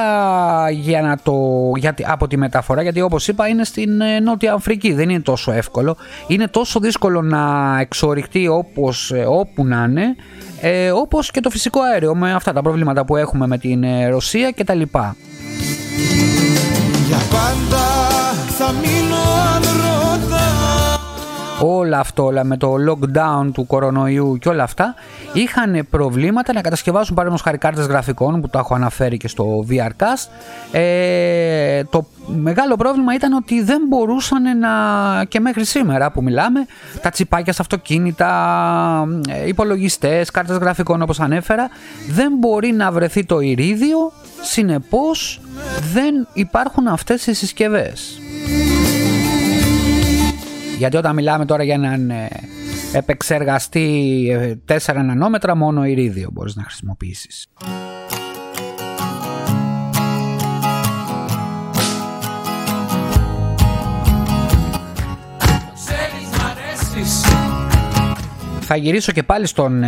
για να το, για, από τη μεταφορά γιατί όπως είπα είναι στην ε, Νότια Αφρική δεν είναι τόσο εύκολο είναι τόσο δύσκολο να εξορυχτεί όπως, ε, όπου να είναι ε, όπως και το φυσικό αέριο με αυτά τα προβλήματα που έχουμε με την ε, Ρωσία και τα λοιπά. Για πάντα θα μείνω αν όλα αυτό, όλα με το lockdown του κορονοϊού και όλα αυτά, είχαν προβλήματα να κατασκευάσουν παραδείγματος χάρη κάρτες γραφικών που το έχω αναφέρει και στο VRCast. Ε, το μεγάλο πρόβλημα ήταν ότι δεν μπορούσαν να και μέχρι σήμερα που μιλάμε τα τσιπάκια στα αυτοκίνητα, ε, υπολογιστές, κάρτες γραφικών όπως ανέφερα δεν μπορεί να βρεθεί το ηρίδιο συνεπώς δεν υπάρχουν αυτές οι συσκευές. Γιατί όταν μιλάμε τώρα για έναν ε, επεξεργαστή 4 ε, νανόμετρα μόνο ηρίδιο μπορείς να χρησιμοποιήσεις. Θα γυρίσω και πάλι στον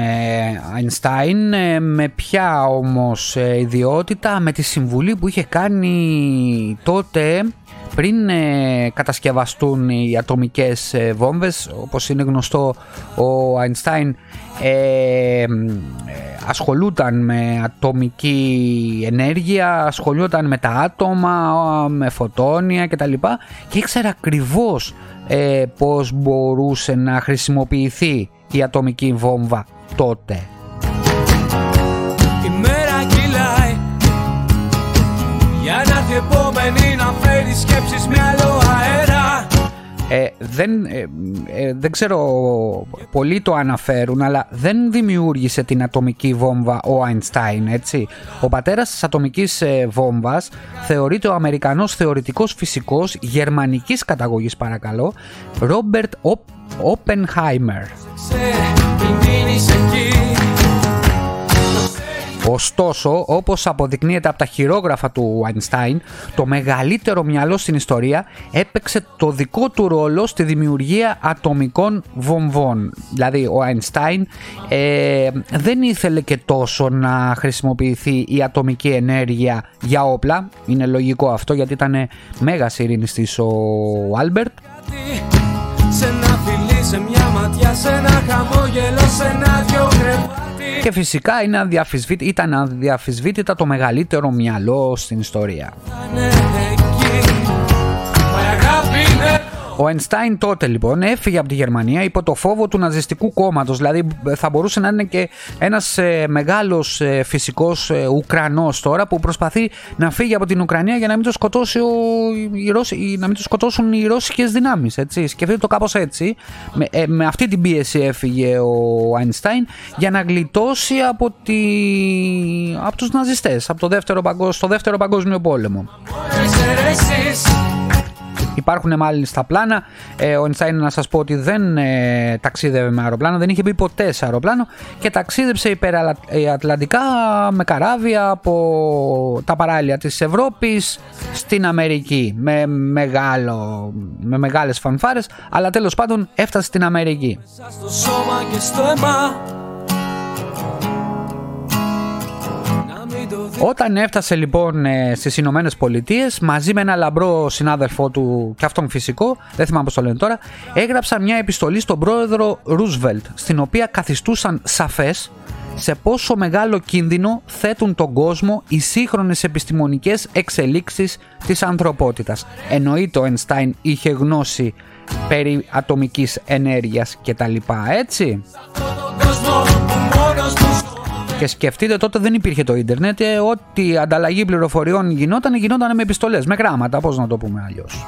Einstein με ποια όμως ιδιότητα με τη συμβουλή που είχε κάνει τότε πριν ε, κατασκευαστούν οι ατομικές ε, βόμβες όπως είναι γνωστό ο Αϊνστάιν ε, ασχολούταν με ατομική ενέργεια ασχολούταν με τα άτομα με φωτόνια κτλ. Και ήξερε ακριβώς ε, πως μπορούσε να χρησιμοποιηθεί η ατομική βόμβα τότε. Επόμενη να φέρει σκέψεις μυαλό αέρα; Ε, δεν, ε, ε, δεν ξέρω πολλοί το αναφέρουν αλλά δεν δημιούργησε την ατομική βόμβα ο Αϊνστάιν έτσι. Ο πατέρας της ατομικής ε, βόμβας θεωρείται ο Αμερικανός θεωρητικός φυσικός γερμανικής καταγωγής παρακαλώ Ρόμπερτ Όπενχάιμερ Ωστόσο, όπως αποδεικνύεται από τα χειρόγραφα του Einstein, το μεγαλύτερο μυαλό στην ιστορία έπαιξε το δικό του ρόλο στη δημιουργία ατομικών βομβών. Δηλαδή, ο Einstein ε, δεν ήθελε και τόσο να χρησιμοποιηθεί η ατομική ενέργεια για όπλα. Είναι λογικό αυτό γιατί ήταν μέγας ειρηνιστής ο Άλμπερτ. Σε ένα φιλί, σε μια ματιά, σε ένα χαμόγελο, σε ένα δυο και φυσικά είναι αδιαμφισβήτη, ήταν αδιαμφισβήτητα το μεγαλύτερο μυαλό στην ιστορία. Ο Αϊνστάιν τότε λοιπόν έφυγε από τη Γερμανία υπό το φόβο του ναζιστικού κόμματος, δηλαδή θα μπορούσε να είναι και ένας ε, μεγάλος ε, φυσικός ε, Ουκρανός τώρα που προσπαθεί να φύγει από την Ουκρανία για να μην το, σκοτώσει ο, οι να μην το σκοτώσουν οι ρώσικες δυνάμεις, έτσι. Σκεφτείτε το κάπως έτσι, με, ε, με αυτή την πίεση έφυγε ο Αϊνστάιν για να γλιτώσει από, τη... από τους ναζιστές, από το δεύτερο, στο δεύτερο παγκόσμιο πόλεμο. Υπάρχουν μάλιστα πλάνα. Ε, ο Einstein να σας πω ότι δεν ε, ταξίδευε με αεροπλάνο, δεν είχε μπει ποτέ σε αεροπλάνο και ταξίδεψε υπερατλαντικά με καράβια από τα παράλια της Ευρώπης στην Αμερική με, μεγάλο, με μεγάλες φανφάρες αλλά τέλος πάντων έφτασε στην Αμερική. Όταν έφτασε λοιπόν ε, στις Ηνωμένες Πολιτείες, μαζί με ένα λαμπρό συνάδελφό του, και αυτόν φυσικό, δεν θυμάμαι πώς το λένε τώρα, έγραψαν μια επιστολή στον πρόεδρο Ρούσβελτ, στην οποία καθιστούσαν σαφές σε πόσο μεγάλο κίνδυνο θέτουν τον κόσμο οι σύγχρονες επιστημονικές εξελίξεις της ανθρωπότητας. Εννοείται ο Ενστάιν είχε γνώση περί ατομικής ενέργειας και τα λοιπά, έτσι. Και σκεφτείτε τότε δεν υπήρχε το ίντερνετ, ε, ό,τι ανταλλαγή πληροφοριών γινόταν, γινόταν με επιστολές, με γράμματα, πώς να το πούμε αλλιώς.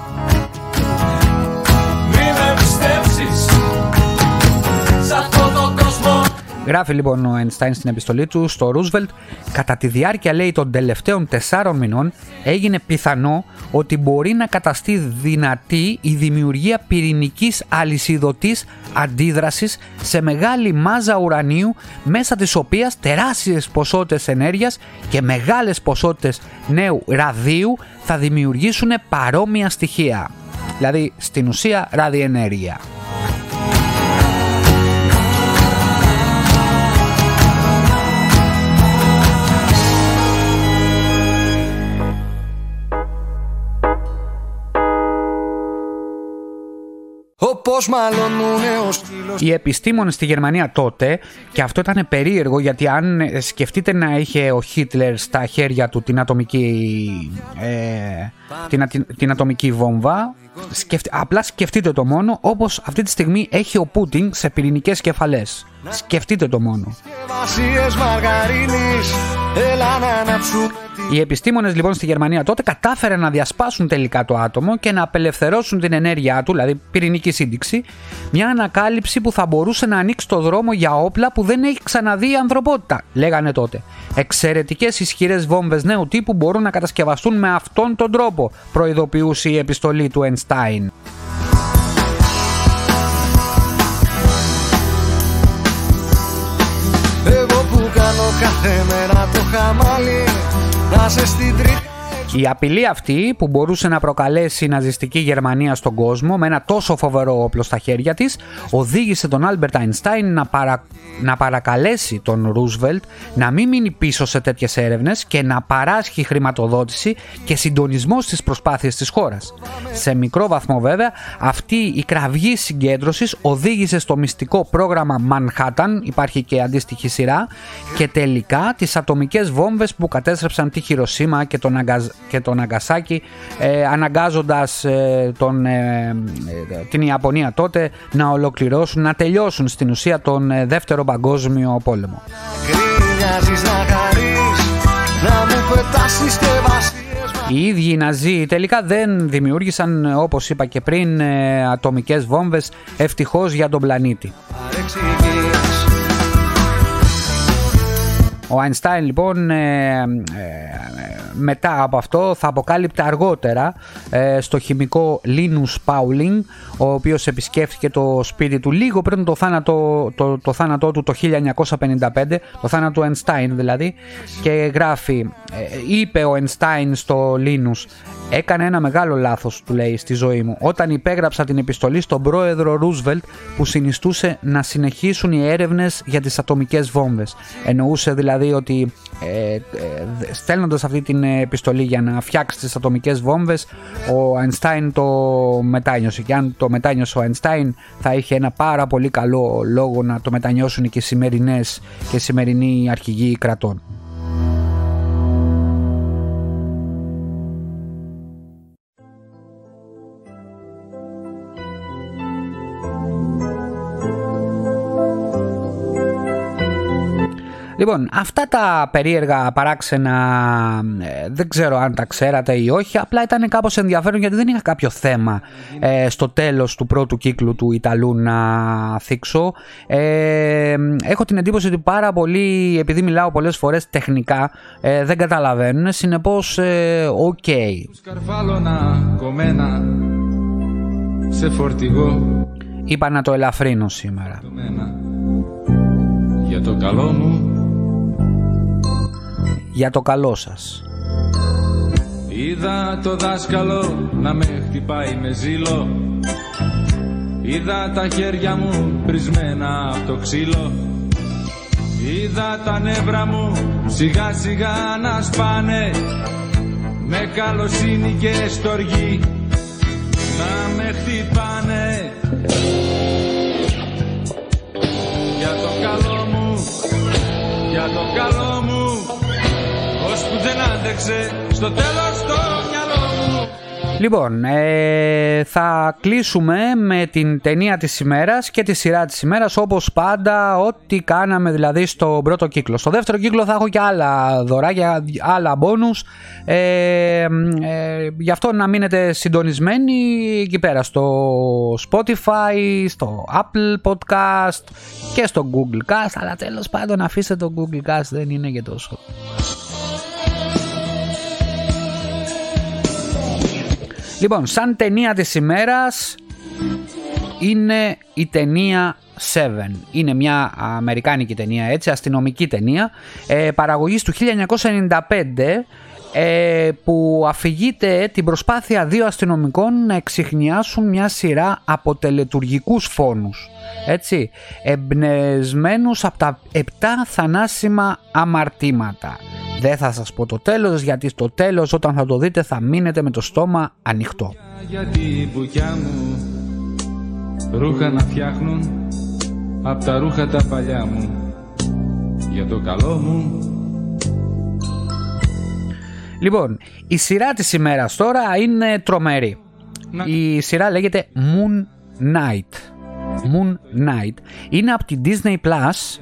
Γράφει λοιπόν ο Einstein στην επιστολή του στο Ρούσβελτ, κατά τη διάρκεια λέει των τελευταίων τεσσάρων μηνών έγινε πιθανό ότι μπορεί να καταστεί δυνατή η δημιουργία πυρηνικής αλυσιδωτής αντίδρασης σε μεγάλη μάζα ουρανίου μέσα της οποίας τεράστιες ποσότητες ενέργειας και μεγάλες ποσότητες νέου ραδίου θα δημιουργήσουν παρόμοια στοιχεία. Δηλαδή στην ουσία ραδιενέργεια. Όπως μαλώνουνε ο σκύλος Οι επιστήμονες στη Γερμανία τότε, και αυτό ήταν περίεργο γιατί αν ε, σκεφτείτε να είχε ο Χίτλερ στα χέρια του την ατομική, ε, την, ατι- την ατομική βόμβα, σκεφτε- απλά σκεφτείτε το μόνο όπως αυτή τη στιγμή έχει ο Πούτιν σε πυρηνικές κεφαλές. Σκεφτείτε το μόνο. Βασίες μαργαρίνης Έλα να αναψούμε Οι επιστήμονες λοιπόν στη Γερμανία τότε κατάφεραν να διασπάσουν τελικά το άτομο και να απελευθερώσουν την ενέργειά του, δηλαδή πυρηνική σύνδεξη, μια ανακάλυψη που θα μπορούσε να ανοίξει το δρόμο για όπλα που δεν έχει ξαναδεί η ανθρωπότητα, λέγανε τότε. Εξαιρετικές ισχυρές βόμβες νέου τύπου μπορούν να κατασκευαστούν με αυτόν τον τρόπο, προειδοποιούσε η επιστολή του Einstein. Εγώ που κάνω κάθε μέρα το χαμάλι Να σε στην τρίτη Η απειλή αυτή που μπορούσε να προκαλέσει η ναζιστική Γερμανία στον κόσμο με ένα τόσο φοβερό όπλο στα χέρια της οδήγησε τον Άλμπερτ Αϊνστάιν να, παρα... να παρακαλέσει τον Ρούσβελτ να μην μείνει πίσω σε τέτοιες έρευνες και να παράσχει χρηματοδότηση και συντονισμό στις προσπάθειες της χώρας. Σε μικρό βαθμό βέβαια αυτή η κραυγή συγκέντρωσης οδήγησε στο μυστικό πρόγραμμα Manhattan, υπάρχει και αντίστοιχη σειρά, και τελικά τις ατομικές βόμβες που κατέστρεψαν τη Χιροσίμα και τον, Ναγκαζ... και το Ναγκασάκι ε, αναγκάζοντας ε, τον, ε, ε, την Ιαπωνία τότε να ολοκληρώσουν, να τελειώσουν στην ουσία τον ε, δεύτερο παγκόσμιο πόλεμο. Γκρίνιαζεις να χαρείς Να μου πετάσεις και βασίες Οι ίδιοι οι Ναζί τελικά δεν δημιούργησαν ε, όπως είπα και πριν ε, ατομικές βόμβες ευτυχώς για τον πλανήτη. Παρεξηγείς Ο Einstein λοιπόν ε, ε, μετά από αυτό θα αποκάλυπτε αργότερα ε, στο χημικό Linus Pauling ο οποίος επισκέφθηκε το σπίτι του λίγο πριν το θάνατο, το, το θάνατό του το 1955 το θάνατο του Einstein δηλαδή και γράφει ε, είπε ο Einstein στο Linus Έκανε ένα μεγάλο λάθος, του λέει, στη ζωή μου, όταν υπέγραψα την επιστολή στον πρόεδρο Ρούσβελτ που συνιστούσε να συνεχίσουν οι έρευνες για τις ατομικές βόμβες. Εννοούσε δηλαδή ότι ε, ε, στέλνοντας αυτή την επιστολή για να φτιάξει τις ατομικές βόμβες, ο Einstein το μετάνιωσε. Και αν το μετάνιωσε ο Einstein θα είχε ένα πάρα πολύ καλό λόγο να το μετανιώσουν και οι σημερινές και οι σημερινοί αρχηγοί κρατών. Λοιπόν, αυτά τα περίεργα παράξενα ε, δεν ξέρω αν τα ξέρατε ή όχι, απλά ήταν κάπως ενδιαφέρον γιατί δεν είχα κάποιο θέμα ε, στο τέλος του πρώτου κύκλου του Ιταλού να θίξω. Ε, έχω την εντύπωση ότι πάρα πολλοί, επειδή μιλάω πολλές φορές τεχνικά, ε, δεν καταλαβαίνουν, συνεπώς, ε, οκ. Σκαρφάλωνα κομμένα σε φορτηγό Είπα να το ελαφρύνω σήμερα. μένα για το καλό μου Για το καλό σας. είδα το δάσκαλο να με χτυπάει με ζήλο. Είδα τα χέρια μου πρισμένα από το ξύλο. Είδα τα νεύρα μου σιγά σιγά να σπάνε. Με καλοσύνη και στοργή να με χτυπάνε. Για το καλό μου για το καλό μου ώσπου δεν άντεξε στο τέλος το μυαλό μου Λοιπόν, ε, θα κλείσουμε με την ταινία της ημέρας και τη σειρά της ημέρας όπως πάντα ό,τι κάναμε δηλαδή στο πρώτο κύκλο. Στο δεύτερο κύκλο θα έχω και άλλα δωράκια, άλλα μπόνους. Ε, ε, γι' αυτό να μείνετε συντονισμένοι εκεί πέρα στο Spotify, στο Apple Podcast και στο Google Cast αλλά τέλος πάντων αφήστε το Google Cast δεν είναι και τόσο Λοιπόν, σαν ταινία της ημέρας είναι η ταινία Seven. Είναι μια αμερικάνικη ταινία έτσι, αστυνομική ταινία ε, παραγωγής του 1995 ε, που αφηγείται την προσπάθεια δύο αστυνομικών να εξηχνιάσουν μια σειρά από τελετουργικούς φόνους έτσι, εμπνεσμένους από τα επτά θανάσιμα αμαρτήματα. Δεν θα σας πω το τέλος γιατί στο τέλος όταν θα το δείτε θα μείνετε με το στόμα ανοιχτό. Για την μπουκιά μου ρούχα να φτιάχνουν απ' τα ρούχα τα παλιά μου για το καλό μου Λοιπόν, η σειρά της ημέρας τώρα είναι τρομερή. Η σειρά λέγεται Moon Knight. Moon Knight. Είναι από την Disney Plus.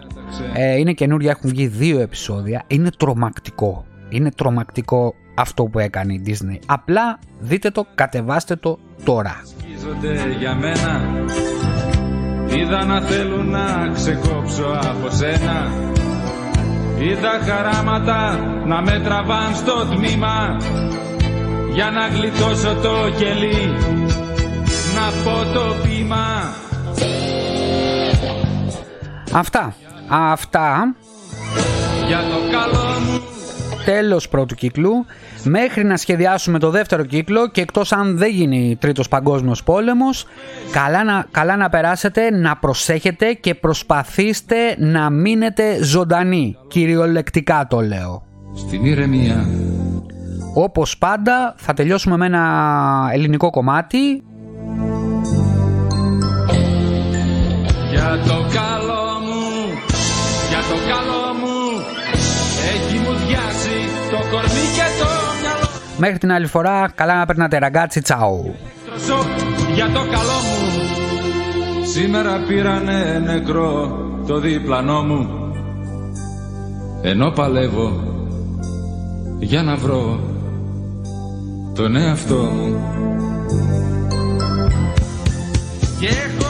Ε, είναι καινούρια, έχουν βγει δύο επεισόδια. Είναι τρομακτικό. Είναι τρομακτικό αυτό που έκανε η Disney. Απλά δείτε το, κατεβάστε το τώρα. Σκίζονται για μένα Είδα να θέλουν να ξεκόψω από σένα Είδα χαράματα να με τραβάν στο τμήμα Για να γλιτώσω το κελί Να πω το πείμα Αυτά. Αυτά. Για το καλό μου Τέλος πρώτου κύκλου. Μέχρι να σχεδιάσουμε το δεύτερο κύκλο και εκτός αν δεν γίνει τρίτος παγκόσμιος πόλεμος, καλά να, καλά να περάσετε, να προσέχετε και προσπαθήστε να μείνετε ζωντανοί. Κυριολεκτικά το λέω. Στην ηρεμία Όπως πάντα θα τελειώσουμε με ένα ελληνικό κομμάτι Για το Μέχρι την άλλη φορά, καλά να περνάτε ραγκάτσι, τσάου. Τρωσό για το καλό μου. Σήμερα πήρανε νεκρό το διπλανό μου. Ενώ παλεύω για να βρω τον εαυτό μου. Και έχω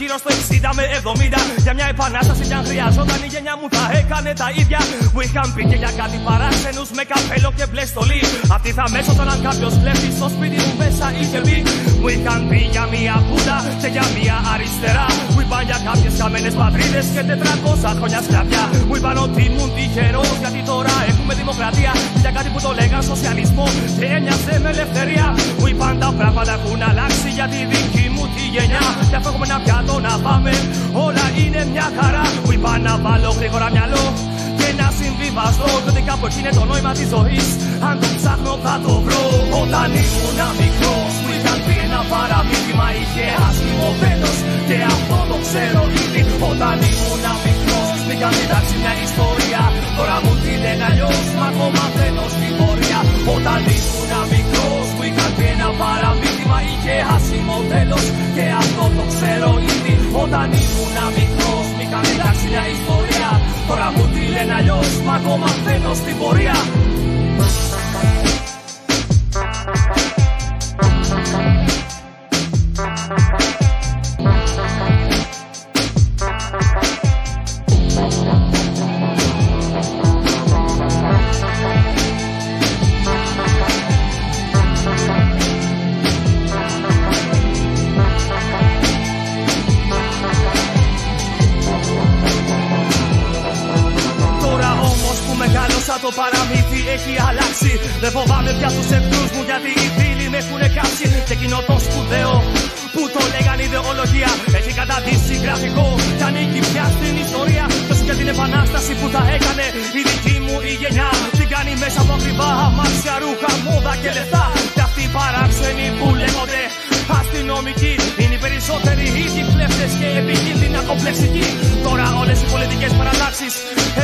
γύρω στο 60 με 70 Για μια επανάσταση κι αν χρειαζόταν η γενιά μου θα έκανε τα ίδια. Μου είχαν πει και για κάτι παράξενους με καπέλο και μπλε στολή Αυτοί θα μέσω όταν κάποιος βλέπει στο σπίτι μου μέσα είχε μπει. Μου είχαν πει για μια πούτα και για μια αριστερά. Μου είπαν για κάποιες χαμένες πατρίδες και 400 χρόνια σκλαβιά. Μου είπαν ότι ήμουν τυχερός γιατί τώρα έχουμε δημοκρατία. Για κάτι που το λέγαν σοσιαλισμό και ένοιαζε με ελευθερία. Μου είπαν τα πράγματα έχουν αλλάξει για τη δική μου τη γενιά Γι' αυτό έχουμε ένα πιάτο να πάμε όλα είναι μια χαρά. Μου είπαν να βάλω γρήγορα μυαλό και να συμβιβαστώ. Το ότι κάπου εκεί είναι το νόημα της ζωής. Αν το ψάχνω θα το βρω. Όταν ήμουν μικρός μου είχαν πει ένα παραμύθι Μα είχε άσχημο βέλος και αυτό το ξέρω ήδη. Όταν ήμουν μικρός μου είχαν διδάξει μια ιστορία. Τώρα μου τη λένε αλλιώς μα ακόμα μένω στην πορεία. Όταν ήμουν μικρός μου είχαν πει ένα παραμύθι Μα είχε άσχημο τέλος και αυτό το ξέρω ήδη. Όταν ήμουν μικρός μου είχαν διδάξει μια ιστορία. Τώρα μου τη λένε αλλιώς μα ακόμα μένω στην πορεία έχει αλλάξει. Δεν φοβάμαι πια τους εχθρούς μου γιατί οι φίλοι με έχουν κάψει. Και εκείνο το σπουδαίο που το λέγανε ιδεολογία έχει καταδείξει γραφικό και ανήκει πια στην ιστορία. Τόσο για την επανάσταση που θα έκανε η δική μου η γενιά. Την κάνει μέσα από ακριβά αμάξια, ρούχα, μόδα και λεφτά. Και αυτοί οι παράξενοι που λέγονται αστυνομικοί είναι οι περισσότεροι ίδιοι κλέφτε και επικίνδυνα κομπλεξικοί. Τώρα όλες οι πολιτικές παρατάξεις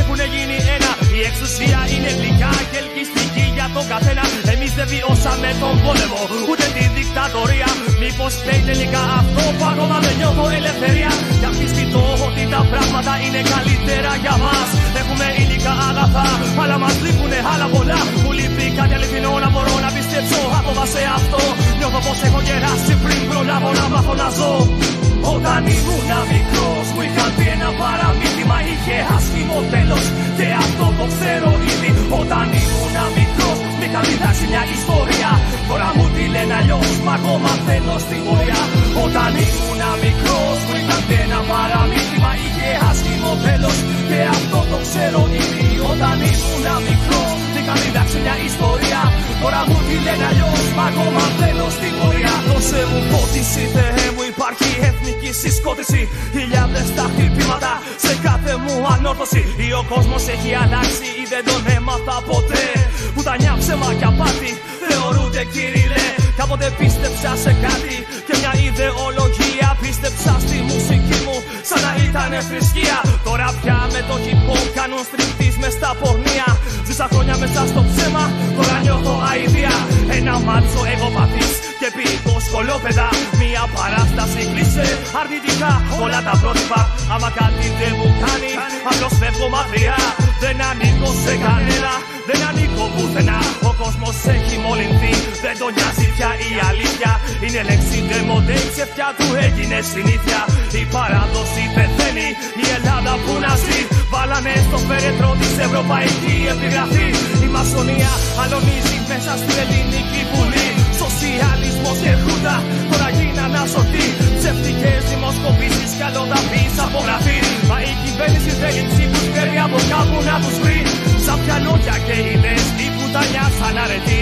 έχουν γίνει ένα. Η εξουσία είναι γλυκά και ελκυστική για τον καθένα. Εμείς δεν βιώσαμε τον πόλεμο, ούτε τη δικτατορία. Μήπως φταίει τελικά αυτό που ακόμα δεν νιώθω ελευθερία. Για πιστητώ ότι τα πράγματα είναι καλύτερα για μας. Έχουμε υλικά αγαθά, αλλά μας λείπουνε άλλα πολλά. Μου λείπει κάτι αληθινό να μπορώ να πιστέψω ακόμα σε αυτό. Νιώθω πως έχω γεράσει πριν προλάβω να μάθω να ζω. Όταν ήμουν μικρός μου είχαν πει ένα παραμύθι Μα είχε άσχημο τέλος. Και αυτό το ξέρω ήδη. Όταν ήμουν μικρός μου είχαν διδάξει μια ιστορία. Τώρα μου τη λένε αλλιώς μα ακόμα θέλω στην πορεία Όταν ήμουν μικρός μου είχαν πει ένα παραμύθι Μα είχε άσχημο τέλος. Και αυτό το ξέρω ήδη Όταν ήμουν μικρός μου είχαν διδάξει μια ιστορία. Τώρα μου τη λένε αλλιώς μα ακόμα θέλω στην πορεία. Δώσε μου φώτιση Θεέ μου υπάρχει εθνική συσκότηση. Χιλιάδες τα χτυπήματα σε κάθε μου ανόρθωση. Ή ο κόσμος έχει αλλάξει ή δεν τον έμαθα ποτέ. Που τα ψέμα και απάτη θεωρούνται κύριλε Κάποτε πίστεψα σε κάτι και μια ιδεολογία. Πίστεψα στη μουσική μου σαν να ήταν θρησκεία. Τώρα πια με το hip hop κάνουν στριπτής μες στα πορνεία. Ζήσα χρόνια μέσα στο ψέμα, τώρα νιώθω αηδία. Ένα μάτσο εγωπαθής και ποιητό σκολόπεδα Μια παράσταση κλείσε αρνητικά όλα τα πρότυπα. Άμα κάτι δεν μου κάνει, απλώς φεύγω μακριά. Δεν ανήκω σε κανένα, δεν ανήκω πουθενά. Ο κόσμος έχει μολυνθεί, δεν τον νοιάζει πια η αλήθεια. Είναι λέξη ντεμοντέ, η ψευτιά του έγινε συνήθεια. Η παράδοση πεθαίνει, η Ελλάδα που να ζει. Βάλανε στο φέρετρο της Ευρωπαϊκή Επιγραφή. Η μασονία αλωνίζει μέσα στην ελληνική βουλή. Σοσιαλισμός και χούντα τώρα γίναν ασωτοί Ψευτικές δημοσκοπήσεις κι άλλο τα πεις από γραφή Μα η κυβέρνηση θέλει ψήφους φέρει από κάπου να τους βρει Σαν πιανότια και ιδέες η πουτανιά σαν αρετή.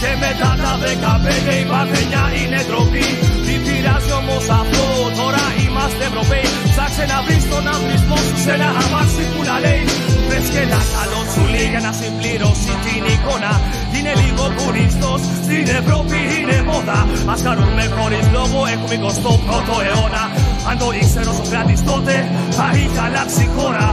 Και μετά τα δεκαπέντε η παρθενιά είναι ντροπή. Τι πειράζει όμως αυτό τώρα είμαστε Ευρωπαίοι. Ψάξε να βρεις τον ανδρισμό σου σε ένα αμάξι που να λέει. Βρες και ένα καλό τσουλί για να συμπληρώσει την εικόνα. Είναι λίγο κουριστός, στην Ευρώπη είναι μόδα. Ας χαρούμε χωρίς λόγο, έχουμε 21ο αιώνα. Αν το ήξερε ο Σοκράτης τότε, θα είχε αλλάξει η χώρα